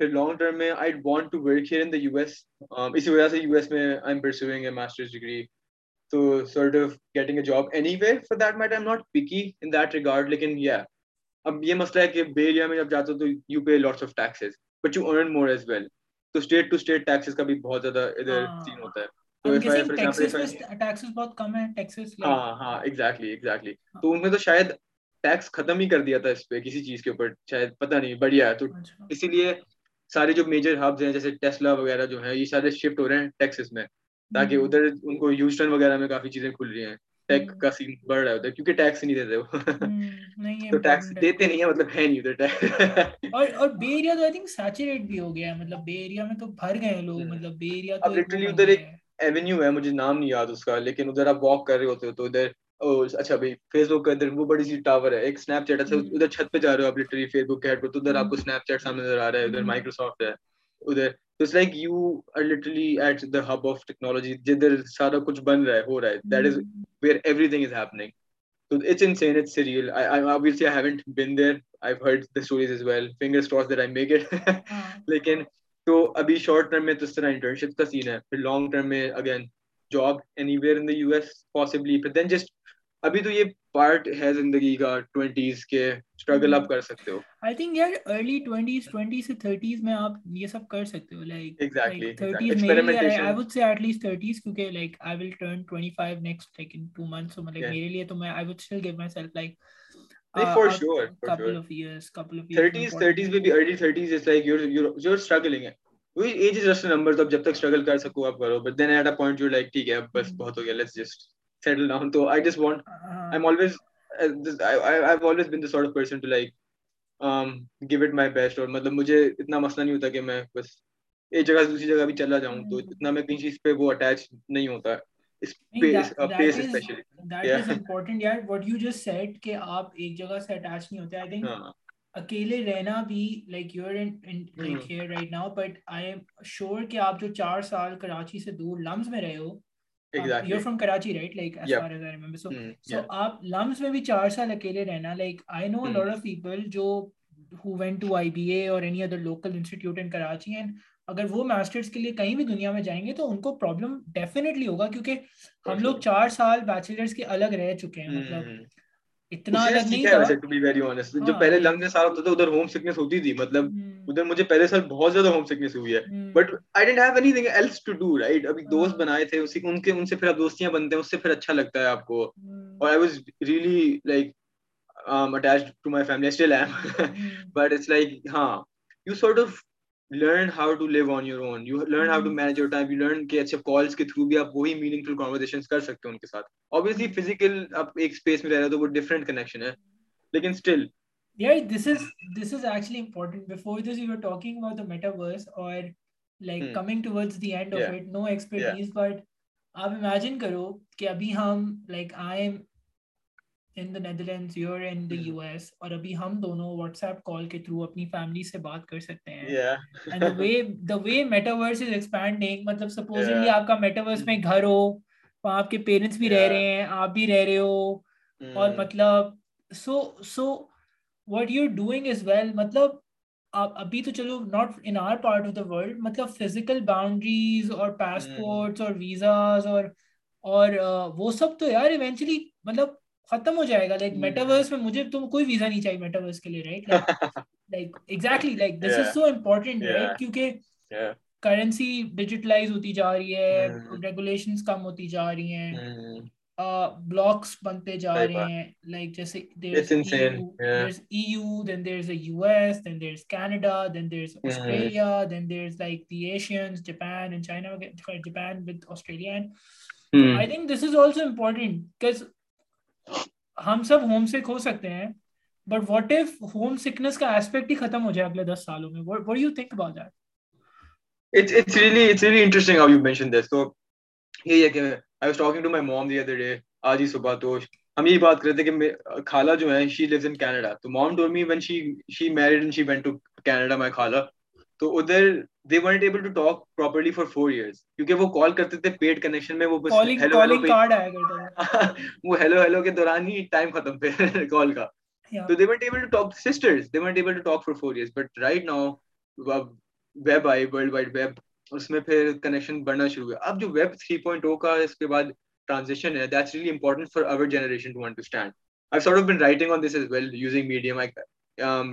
Um, لانگ ہاں۔ ہاں، ہاں، ٹرم میں تو شاید ٹیکس ختم ہی کر دیا تھا اس پہ کسی چیز کے اوپر شاید پتا نہیں بڑھیا ہے تو اچھا۔ اسی لیے سارے جو میجر ہبز ہیں جیسے ٹیسلا وغیرہ جو ہیں یہ سارے شفٹ ہو رہے ہیں ٹیکسس میں تاکہ ادھر ان کو یوسٹن وغیرہ میں کافی چیزیں کھل رہی ہیں ٹیک کا سین بڑھ رہا ہے ادھر کیونکہ ٹیکس نہیں دیتے وہ تو ٹیکس دیتے نہیں ہیں مطلب ہے نہیں ادھر ٹیکس اور اور بے ایریا تو آئی تھنک سیچوریٹ بھی ہو گیا ہے مطلب بے ایریا میں تو بھر گئے ہیں لوگ مطلب بے ایریا تو اب لٹرلی ادھر ایک ایونیو ہے مجھے نام نہیں یاد اس کا لیکن ادھر آپ واک کر رہے ہوتے ہو تو ادھر اچھا بھائی فیس بک کے اندر وہ بڑی سی ٹاور ہے ایک اسنیپ چیٹ اچھا ادھر چھت پہ جا رہے ہو آپ آپ لٹری فیس بک کے ہیڈ تو ادھر کو اسنیپ چیٹ سامنے نظر آ رہا ہے ادھر ادھر مائکروسافٹ ہے ہے ہے ہے تو تو تو تو it's it's it's like you you are literally at the the hub of technology جدھر سارا کچھ بن رہا رہا ہو that is is where where everything happening in scene real لیکن ابھی شارٹ ٹرم ٹرم میں میں اس طرح انٹرنشپ کا پھر پھر long again job anyways possibly then just ابھی تو یہ پارٹ ہے زندگی کا ٹوینٹیز کے اسٹرگل آپ hmm. کر سکتے ہو آئی تھنک یار ارلی ٹوینٹیز ٹوینٹی سے تھرٹیز میں آپ یہ سب کر سکتے ہو like I would say at least thirties کیونکہ like I will turn twenty five next like in two month مطلب میرے لیے تو میں I would still give myself like جب تک struggle کر سکو آپ کرو but then at a point ٹھیک ہے بس بہت ہو گیا let's just settle down. So I just want. Uh-huh. I'm always. I, I I've always been the sort of person to like, um, give it my best. Or, मतलब मुझे इतना मसला नहीं होता कि मैं बस एक जगह से दूसरी जगह भी चला जाऊँ तो इतना मैं किसी चीज़ पे वो अटैच नहीं होता इस pace pace specially that is important यार व्हाट यू जस्ट सेड कि आप एक जगह से अटैच नहीं होते आई थिंक अकेले रहना भी like you are in like here right now but I'm sure कि आप जो चार साल कराची से दूर लम्स में रहे हो اگر وہ کے لیے کہیں بھی دنیا میں جائیں گے تو ان کو پرابلم ڈیفینیٹلی ہوگا کیونکہ ہم لوگ چار سال بیچلرس کے الگ رہ چکے ہیں مطلب دوستیاں بنتے ہیں اچھا لگتا ہے آپ کو اور learn how to live on your own you learn how to manage your time you learn کہ اچھے کالس کے تھرو بھی آپ وہی میننگ فل کانورزیشن کر سکتے ہیں ان کے ساتھ اوبیسلی فزیکل آپ ایک اسپیس میں رہ رہے تو وہ ڈفرنٹ کنیکشن ہے لیکن اسٹل ابھی ہم like I am in the Netherland you are in the U S اور ابھی ہم دونوں واٹس ایپ کال کے تھرو اپنی فیملی سے بات کر سکتے ہیں وے میٹاورس از ایکسپینڈنگ مطلب سپوزلی آپ کا میٹاورس میں گھر ہو وہاں آپ کے پیرنٹس بھی رہ رہے ہیں آپ بھی رہ رہے ہو اور hmm. مطلب so so what you doing is well مطلب آپ ابھی تو چلو not in our part of the world مطلب فزیکل باؤنڈریز اور پاسپورٹس hmm. اور ویزاز اور اور وہ سب تو یار ایونچولی مطلب ختم ہو جائے گا لائک میٹاورس hmm. میں مجھے تم کوئی ویزا نہیں چاہیے میٹاورس کے لیے right like exactly like this is so important right کیونکہ کرنسی ڈیجیٹلائز ہوتی جا رہی ہے ریگولیشن کم ہوتی جا رہی ہیں بلاکس بنتے جا رہے ہیں لائک جیسے E U then there is a U S then there is Canada then there is Australia then there is like the Asians Japan and China Japan with Australia and I think this is also important because ہم سب سیکھتے ہیں ہم یہ بات کرتے they want able to talk properly for four years کیونکہ وہ کال کرتے تھے پیڈ کنیکشن میں وہ بس ہیلو ہیلو کارڈ آیا کرتا تھا وہ ہیلو ہیلو کے دوران ہی ٹائم ختم پہ کال کا تو they want able to talk sisters they want able to talk for four years but right now web I world wide web اس میں پھر کنیکشن بڑھنا شروع ہوا اب جو ویب 3.0 کا اس کے بعد ٹرانزیشن ہے that's really important for our generation to understand I sort of been writing on this is well using medium I ہم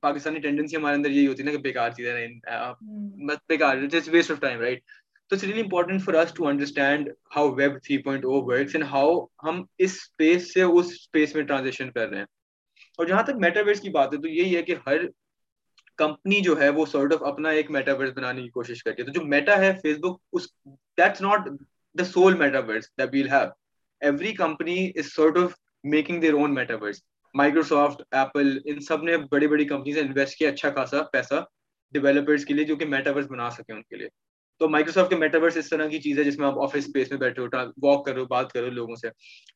پاکستانی یہی ہوتی ہے نا رائٹ تو it's really important for us to understand how web 3.0 works and how ہم اس space سے اس اسپیس میں ٹرانزیشن کر رہے ہیں اور جہاں تک میٹاورس کی بات ہے تو یہی ہے کہ ہر کمپنی جو ہے وہ سارٹ آف اپنا ایک میٹاورس بنانے کی کوشش کرتی ہے تو جو میٹا ہے Facebook us that's not the sole metaverse that we'll have every company is sort of making their own metaverse Microsoft Apple ان سب نے بڑی بڑی کمپنیز انویسٹ کیا اچھا خاصا پیسہ ڈیولپرس کے لیے جو کہ میٹاورس بنا سکیں ان کے لیے تو مائکروسافٹ کے میٹاورس اس طرح کی چیز ہے جس میں آپ آفس اسپیس میں بیٹھے ہو واک کرو بات کرو لوگوں سے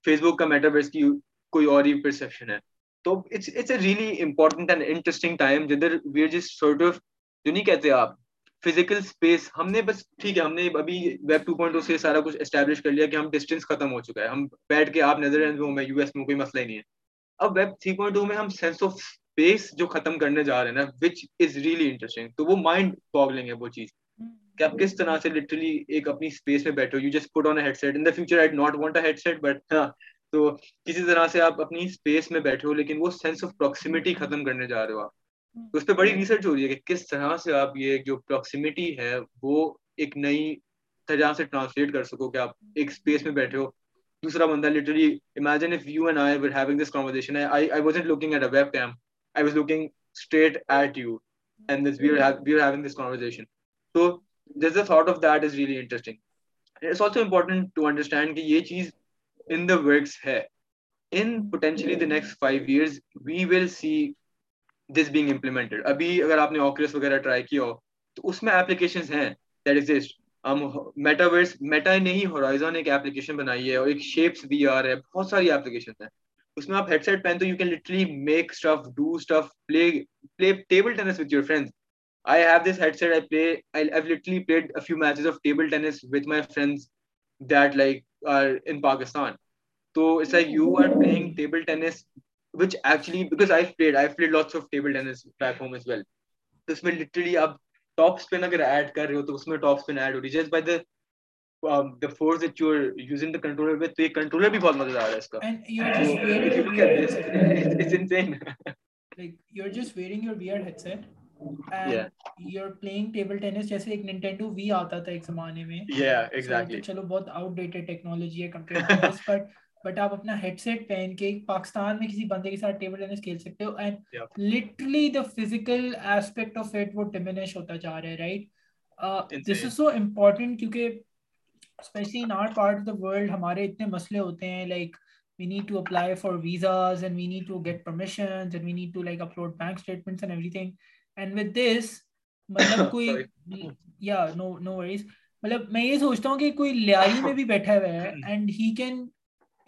فیس بک کا میٹاورس کی کوئی اور ہی پرسپشن ہے تو it's a important and interesting time جدھر وی آر سورٹ آف جو نہیں کہتے آپ فزیکل اسپیس ہم نے بس ٹھیک ہے ہم نے ابھی ویب ٹو پوائنٹ سے سارا کچھ اسٹیبلش کر لیا کہ ہم ڈسٹینس ختم ہو چکا ہے ہم بیٹھ کے آپ نظر یو ایس میں کوئی مسئلہ ہی نہیں ہے اب ویب تھری پوائنٹ ٹو میں ہم سینس آف اسپیس جو ختم کرنے جا رہے ہیں نا وچ از ریلی انٹرسٹنگ تو وہ مائنڈ ہے وہ چیز کہ آپ کس طرح سے لٹرلی ایک اپنی اسپیس میں بیٹھے ہو you just put on headset in the future I not want a headset but ہاں تو کسی طرح سے آپ اپنی اسپیس میں بیٹھے ہو لیکن وہ سینس آف پراکسیمیٹی ختم کرنے جا رہے ہو آپ تو اس پہ بڑی ریسرچ ہو رہی ہے کہ کس طرح سے آپ یہ جو پراکسیمیٹی ہے وہ ایک نئی طرح سے ٹرانسلیٹ کر سکو کہ آپ ایک اسپیس میں بیٹھے ہو دوسرا بندہ literally imagine if you and I were having this conversation I I wasn't looking at a webcam I was looking straight at you and this we are having this conversation تو this a thought of that is really interesting it's also important to understand کہ یہ چیز in the works ہے in potentially the next five years we will see this being implemented ابھی اگر آپ نے آکریس وغیرہ ٹرائی کیا ہو تو اس میں اپلیکیشن ہیں دیٹ ایگزٹ ہم میٹاورس میٹا نہیں ہورائزون ایک اپلیکیشن بنائی ہے اور ایک شیپس وی آر ہے بہت ساری اپلیکیشن ہیں اس میں آپ ہیڈ سیٹ پہن تو you can literally make stuff do stuff play play table tennis with your friends I have this headset I play literally played a few matches of table tennis with my friends that like are in Pakistan تو it's like you are playing table tennis which actually because I played I played lots of table tennis back home as well تو اس میں literally آپ top spin اگر add کر رہے ہو تو اس میں ٹاپ اسپن ایڈ ہو رہی ہے just by the Um, the force that you are using the controller with, the controller is also very good. And you are just, Pakistan میں کسی بندے کے ساتھ ٹیبل ٹینس کھیل سکتے ہو and literally the the aspect of of it وہ diminish ہوتا جا رہا ہے رائٹ دس از سو کیونکہ especially in our part world ہمارے اتنے مسئلے ہوتے ہیں like we we need need to to apply for visas and and get upload bank every thing and this مطلب مطلب کوئی یا نو نو وریز میں یہ سوچتا ہوں کہ کوئی لیائی میں میں بھی بھی بیٹھا ہوا ہے and and and he can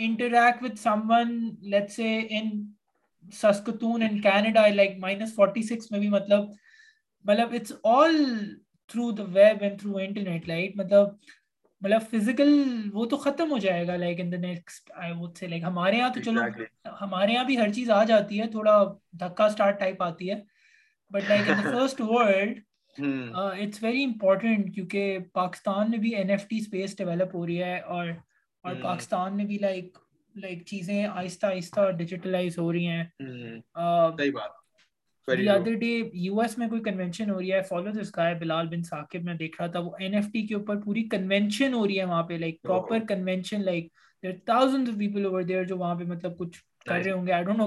interact with someone سے in Saskatoon Canada like minus forty six مطلب مطلب مطلب مطلب it's all through through the web internet light physical وہ تو ختم ہو جائے گا like in the next I would say like ہمارے یہاں تو چلو ہمارے یہاں بھی ہر چیز آ جاتی ہے تھوڑا دھکا اسٹارٹ ٹائپ آتی ہے but like first world it's very Bilal bin Saqib میں دیکھ رہا تھا وہاں پہ لائک جو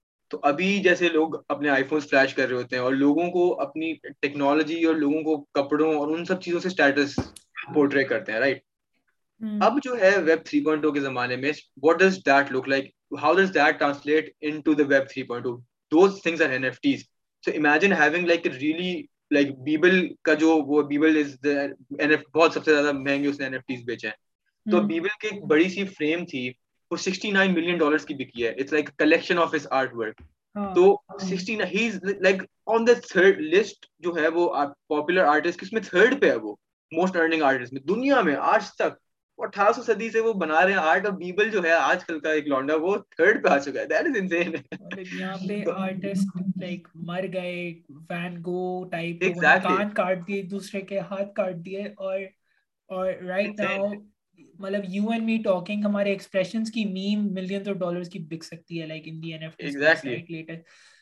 تو ابھی جیسے لوگ اپنے آئی فون فلیش کر رہے ہوتے ہیں اور لوگوں کو اپنی ٹیکنالوجی اور لوگوں کو کپڑوں اور ان سب چیزوں سے اسٹیٹس پورٹری کرتے ہیں رائٹ اب جو ہے ویب تھری پوائنٹ ٹو کے زمانے میں oh? جو وہ بیل بہت سب سے زیادہ مہنگے ہیں تو بیبل کی ایک بڑی سی فریم تھی وہ 69 ملین ڈالرز کی بکی ہے it's like collection of his art work تو 69 he is like on the third list جو ہے وہ پاپولر آرٹسٹ اس میں تھرڈ پہ ہے وہ موسٹ ارننگ آرٹسٹ میں دنیا میں آج تک اٹھارہ سو صدی سے وہ بنا رہے ہیں آرٹ اور بیبل جو ہے آج کل کا ایک لونڈا وہ تھرڈ پہ آ چکا ہے دیٹ از انسین یہاں پہ آرٹسٹ لائک مر گئے وین گو ٹائپ کان کاٹ دیے دوسرے کے ہاتھ کاٹ دیے اور اور رائٹ ناؤ مطلب یو اینڈ می ٹاکنگ ہمارے ایکسپریشنز کی میم ملینز آف ڈالرز کی بک سکتی ہے like in the N F T exactly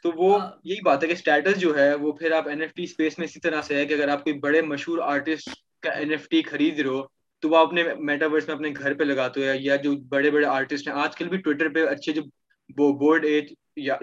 تو وہ یہی بات ہے کہ سٹیٹس جو ہے وہ پھر آپ این ایف ٹی اسپیس میں اسی طرح سے ہے کہ اگر آپ کوئی بڑے مشہور آرٹسٹ کا این ایف ٹی خرید رہے ہو تو وہ اپنے میٹاورس میں اپنے گھر پہ لگاتے ہو یا جو بڑے بڑے آرٹسٹ ہیں آج کل بھی ٹویٹر پہ اچھے جو بورڈ ایج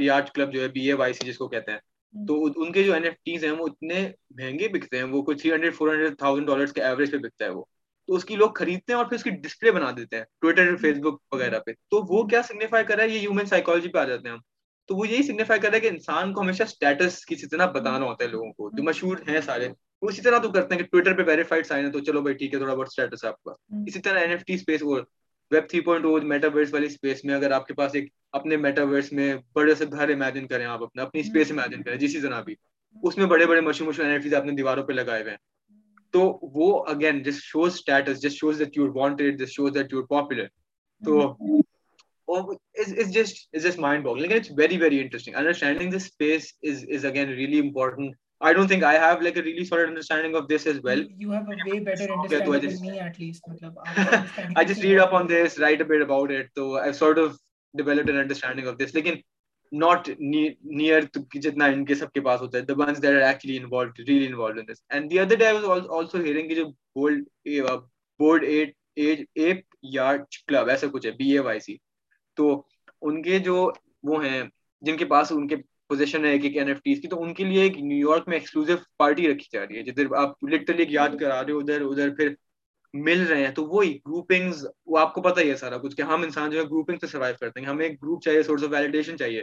یارڈ کلب جو ہے بی اے وائی سی جس کو کہتے ہیں تو ان کے جو این ایف ٹیز ہیں وہ اتنے مہنگے بکتے ہیں وہ کوئی three hundred four hundred thousand dollars کے ایوریج پہ بکتا ہے وہ تو اس کی لوگ خریدتے ہیں اور پھر اس کی ڈسپلے بنا دیتے ہیں ٹویٹر فیس بک وغیرہ پہ تو وہ کیا سگنیفائی کر رہا ہے یہ ہیومن سائیکالوجی پہ آ جاتے ہیں ہم تو وہ یہی سگنیفائی کر رہا ہے کہ انسان کو ہمیشہ اسٹیٹس کسی طرح بتانا ہوتا ہے لوگوں کو جو مشہور ہیں سارے اسی طرح تو کرتے ہیں کہ ٹویٹر پہ ویریفائڈ سائن ہے تو چلو بھائی ٹھیک ہے تھوڑا بہت اسٹیٹس ہے آپ کا اسی طرح این ایف ٹی اسپیس اور ویب تھری پوائنٹ میٹاورس والی اسپیس میں اگر آپ کے پاس ایک اپنے میٹاورس میں بڑے سے گھر امیجن کریں آپ اپنا اپنی اسپیس امیجن کریں جس طرح بھی اس میں بڑے بڑے مشہور مشہور این ایف ٹیز دیواروں پہ لگائے ہوئے ہیں تو وہ again just shows status just shows that you wanted just shows that you popular تو mm-hmm. is نوٹ نیئر جتنا ان کے سب کے پاس ہوتا ہے بی اے وائی سی تو ان کے جو وہ ہیں جن کے پاس ان کے پوزیشن کی تو ان کے لیے ایک نیو یارک میں جدھر آپ یاد کرا رہے ہو تو وہی گروپنگ وہ آپ کو پتا ہی ہے سارا کچھ کہ ہم انسان جو ہے گروپنگ سے سروائو کرتے ہیں ہمیں ایک گروپ چاہیے سورس آف ویلیڈیشن چاہیے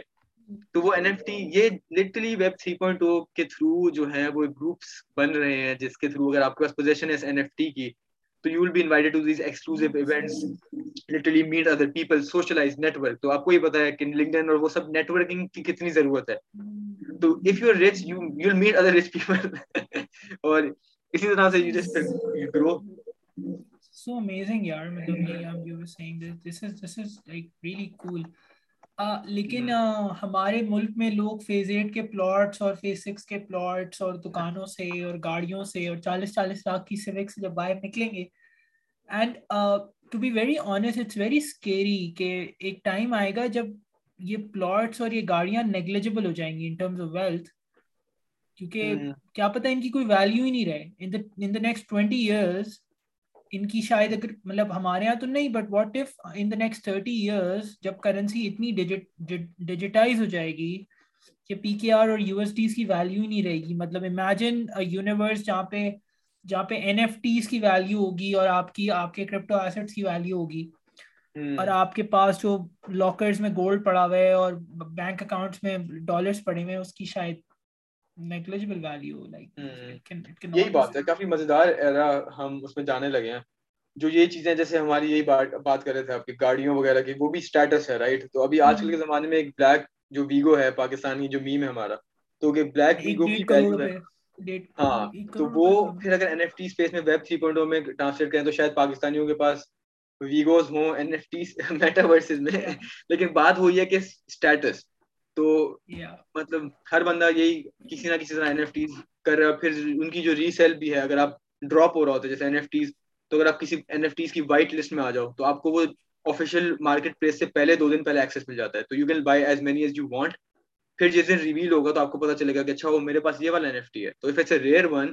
تو وہ این ایف ٹی یہ literally web three point two کے تھرو جو ہے وہ گروپس بن رہے ہیں جس کے تھرو اگر آپ کے پاس پوزیشن ہے این ایف ٹی کی تو you will be invited to these exclusive events literally meet other people socialise network تو آپ کو یہ پتا ہے کہ لنکڈن اور وہ سب نیٹ ورکنگ کی کتنی ضرورت ہے تو if you are rich you you will meet other rich people اور اسی طرح سے you just you grow so amazing yaar madam you are saying this this is this is like really cool لیکن ہمارے ملک میں لوگ فیز ایٹ کے پلاٹس اور فیز سکس کے پلاٹس اور دکانوں سے اور گاڑیوں سے اور چالیس چالیس لاکھ کی سے جب باہر نکلیں گے and to be very honest it's very scary کہ ایک ٹائم آئے گا جب یہ پلاٹس اور یہ گاڑیاں نیگلیجبل ہو جائیں گی ان ٹرمز آف ویلتھ کیونکہ کیا پتہ ان کی کوئی ویلیو ہی نہیں رہے in the next twenty years ان کی شاید اگر مطلب ہمارے یہاں تو نہیں but what if in the next thirty years جب کرنسی اتنی ڈیجیٹائز ہو جائے گی کہ پی کے آر اور یو ایس ڈیز کی ویلیو ہی نہیں رہے گی مطلب امیجن یونیورس جہاں پہ جہاں پہ این ایف ٹیز کی ویلیو ہوگی اور آپ کی آپ کے کرپٹو ایسٹ کی ویلیو ہوگی اور آپ کے پاس جو لاکرس میں گولڈ پڑا ہوا ہے اور بینک اکاؤنٹس میں ڈالرس پڑے ہوئے ہیں اس کی شاید نیگلیجیبل ویلیو لائک یہی بات ہے کافی مزیدار ایرا ہم اس میں جانے لگے ہیں جو یہ چیزیں جیسے ہماری یہی بات بات کر رہے تھے آپ کی گاڑیوں وغیرہ کی وہ بھی سٹیٹس ہے رائٹ تو ابھی آج کل کے hmm. زمانے میں ایک بلیک جو ویگو ہے پاکستان کی جو میم ہے ہمارا تو کہ بلیک ویگو کی پہلی ہے ہاں تو وہ پھر اگر این ایف ٹی اسپیس میں ویب تھری پوائنٹ میں ٹرانسلیٹ کریں تو شاید پاکستانیوں کے پاس ویگوز ہوں این ایف ٹی میٹاورسز میں لیکن بات ہوئی ہے کہ سٹیٹس تو مطلب ہر بندہ یہی کسی نہ کسی طرح این ایف ٹیز کر رہا پھر ان کی جو ریسیل بھی ہے اگر آپ ڈراپ ہو رہا ہوتا ہے جیسے این ایف ٹیز تو اگر آپ کسی این ایف ٹیز کی وائٹ لسٹ میں آ جاؤ تو آپ کو وہ آفیشیل مارکیٹ پلیس سے پہلے دو دن پہلے ایکسیس مل جاتا ہے تو you can buy as many as you want پھر جس دن ریویل ہوگا تو آپ کو پتا چلے گا کہ اچھا وہ میرے پاس یہ والا این ایف ٹی ہے تو ریئر ون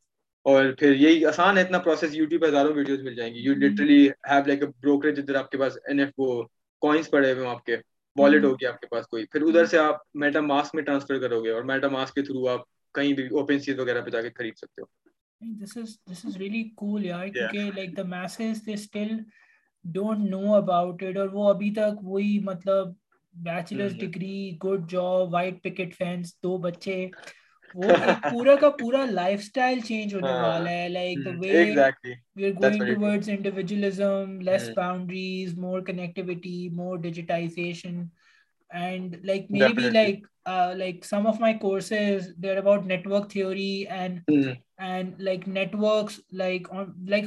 اور پھر یہی آسان ہے اتنا پروسیس یوٹیوب پہ ہزاروں ویڈیوز مل جائیں گی you literally have like a brokerage ادھر آپ کے پاس این ایف وہ کوائنس پڑے ہوئے ہوں آپ کے والیٹ ہوگی آپ کے پاس کوئی پھر ادھر سے آپ میٹا ماسک میں ٹرانسفر کرو گے اور میٹا ماسک کے تھرو آپ کہیں بھی اوپن سیز وغیرہ پہ جا کے خرید سکتے ہو this is this is really cool یار کیونکہ like the masses they still don't know about it اور وہ ابھی تک وہی مطلب bachelors degree good job white picket fence دو بچے ہاں، لائک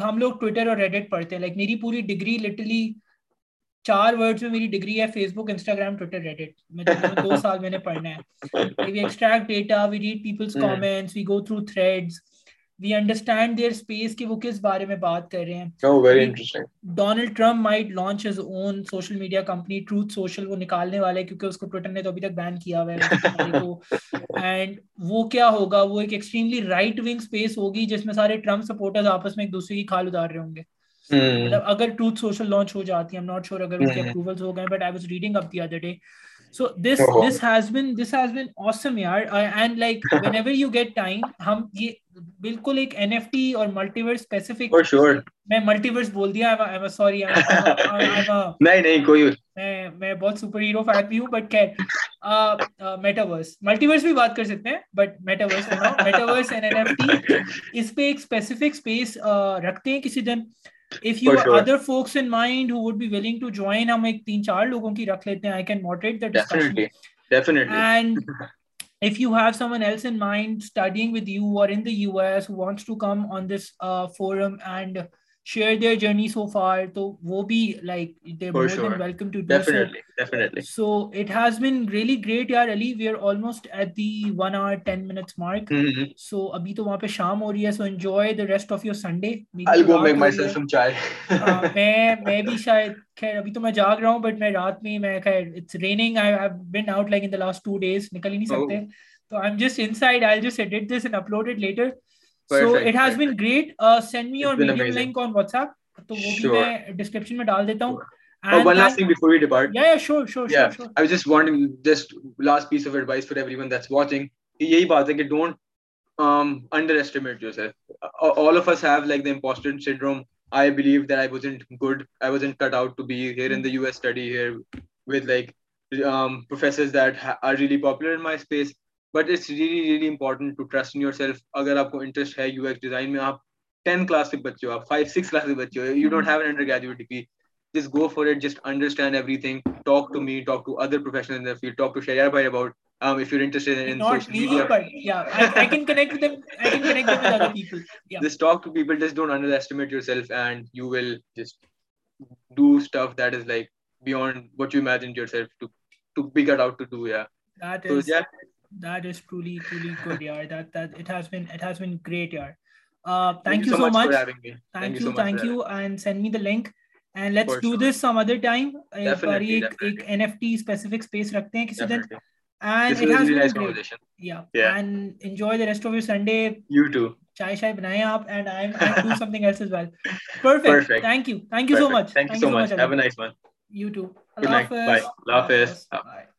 ہم لوگ ٹویٹر اور پڑھتے ہیں لائک میری پوری ڈگری لٹرلی چار ورڈز میں میری ڈگری ہے Facebook Instagram Twitter Twitter Reddit میں میں میں دو سال نے نے پڑھنا ہے we we we we extract data read people's comments go through threads understand their space کہ وہ وہ کس بارے بات کر رہے ہیں Donald Trump might launch his own social social media company Truth نکالنے کیونکہ اس کو تو ابھی تک بین کیا کیا ہوا ہے اینڈ وہ ہوگا وہ ایکسٹریملی رائٹ ونگ اسپیس ہوگی جس میں میں سارے ٹرمپ آپس ایک دوسرے کی کھال اتار رہے ہوں گے مطلب اگر ٹروتھ سوشل لانچ ہو جاتی ہے ایم ناٹ اگر اس اس کے اپروولز hmm. ہو گئے but but but I was reading up the other day so this this this has has awesome یار and and like whenever you get time ہم یہ بالکل ایک ایک N N F F T T اور multi multi multi verse verse verse specific specific میں میں میں بول دیا سوری نہیں نہیں کوئی بہت سپر ہیرو فین بھی بھی ہوں خیر میٹاورس میٹاورس میٹاورس بات کر سکتے ہیں ہیں پہ اسپیس رکھتے کسی دن رکھ لیتے ہیں I moderate you have سمس and studying وا S wants share their journey so for تو وہ بھی like welcome to so it has been really great یار Ali we are almost at the one hour ten minute mark so ابھی تو وہاں پہ شام ہو رہی ہے so enjoy the rest of your Sunday میں میں بھی شاید خیر ابھی تو میں جاگ رہا ہوں بٹ میں رات میں میں خیر it's raining I have been out like in the last two days نکل ہی نہیں سکتے تو I am just in I just edit this and upload it later یہی بات ہے کہ I believe that I wasn't good I wasn't cut out to be here in the U S study here with like professors that are really popular in my space but it's really really important to trust yourself اگر آپ کو interest ہے you design میں آپ ten class کے بچے ہو آپ فائیو سکس کلاس کے بچے ہو you don't have undergraduate degree just go for it just understand everything talk to me talk to other professional field talk that like within yeah that is truly truly good yeah that that it has been it has been great yeah uh thank, thank you, you so much, much. For having me. Thank, thank you, you so thank much you and send me the link and let's do so. this some other time definitely, ek, definitely. Ek nft specific space rakhte hai, kisi and this it has really been nice great. Yeah. yeah and enjoy the rest of your sunday you too chai chai banaye aap and i'm i do something else as well perfect, perfect. thank you thank you perfect. so much thank, thank you so, so much. much have a nice one you too good night bye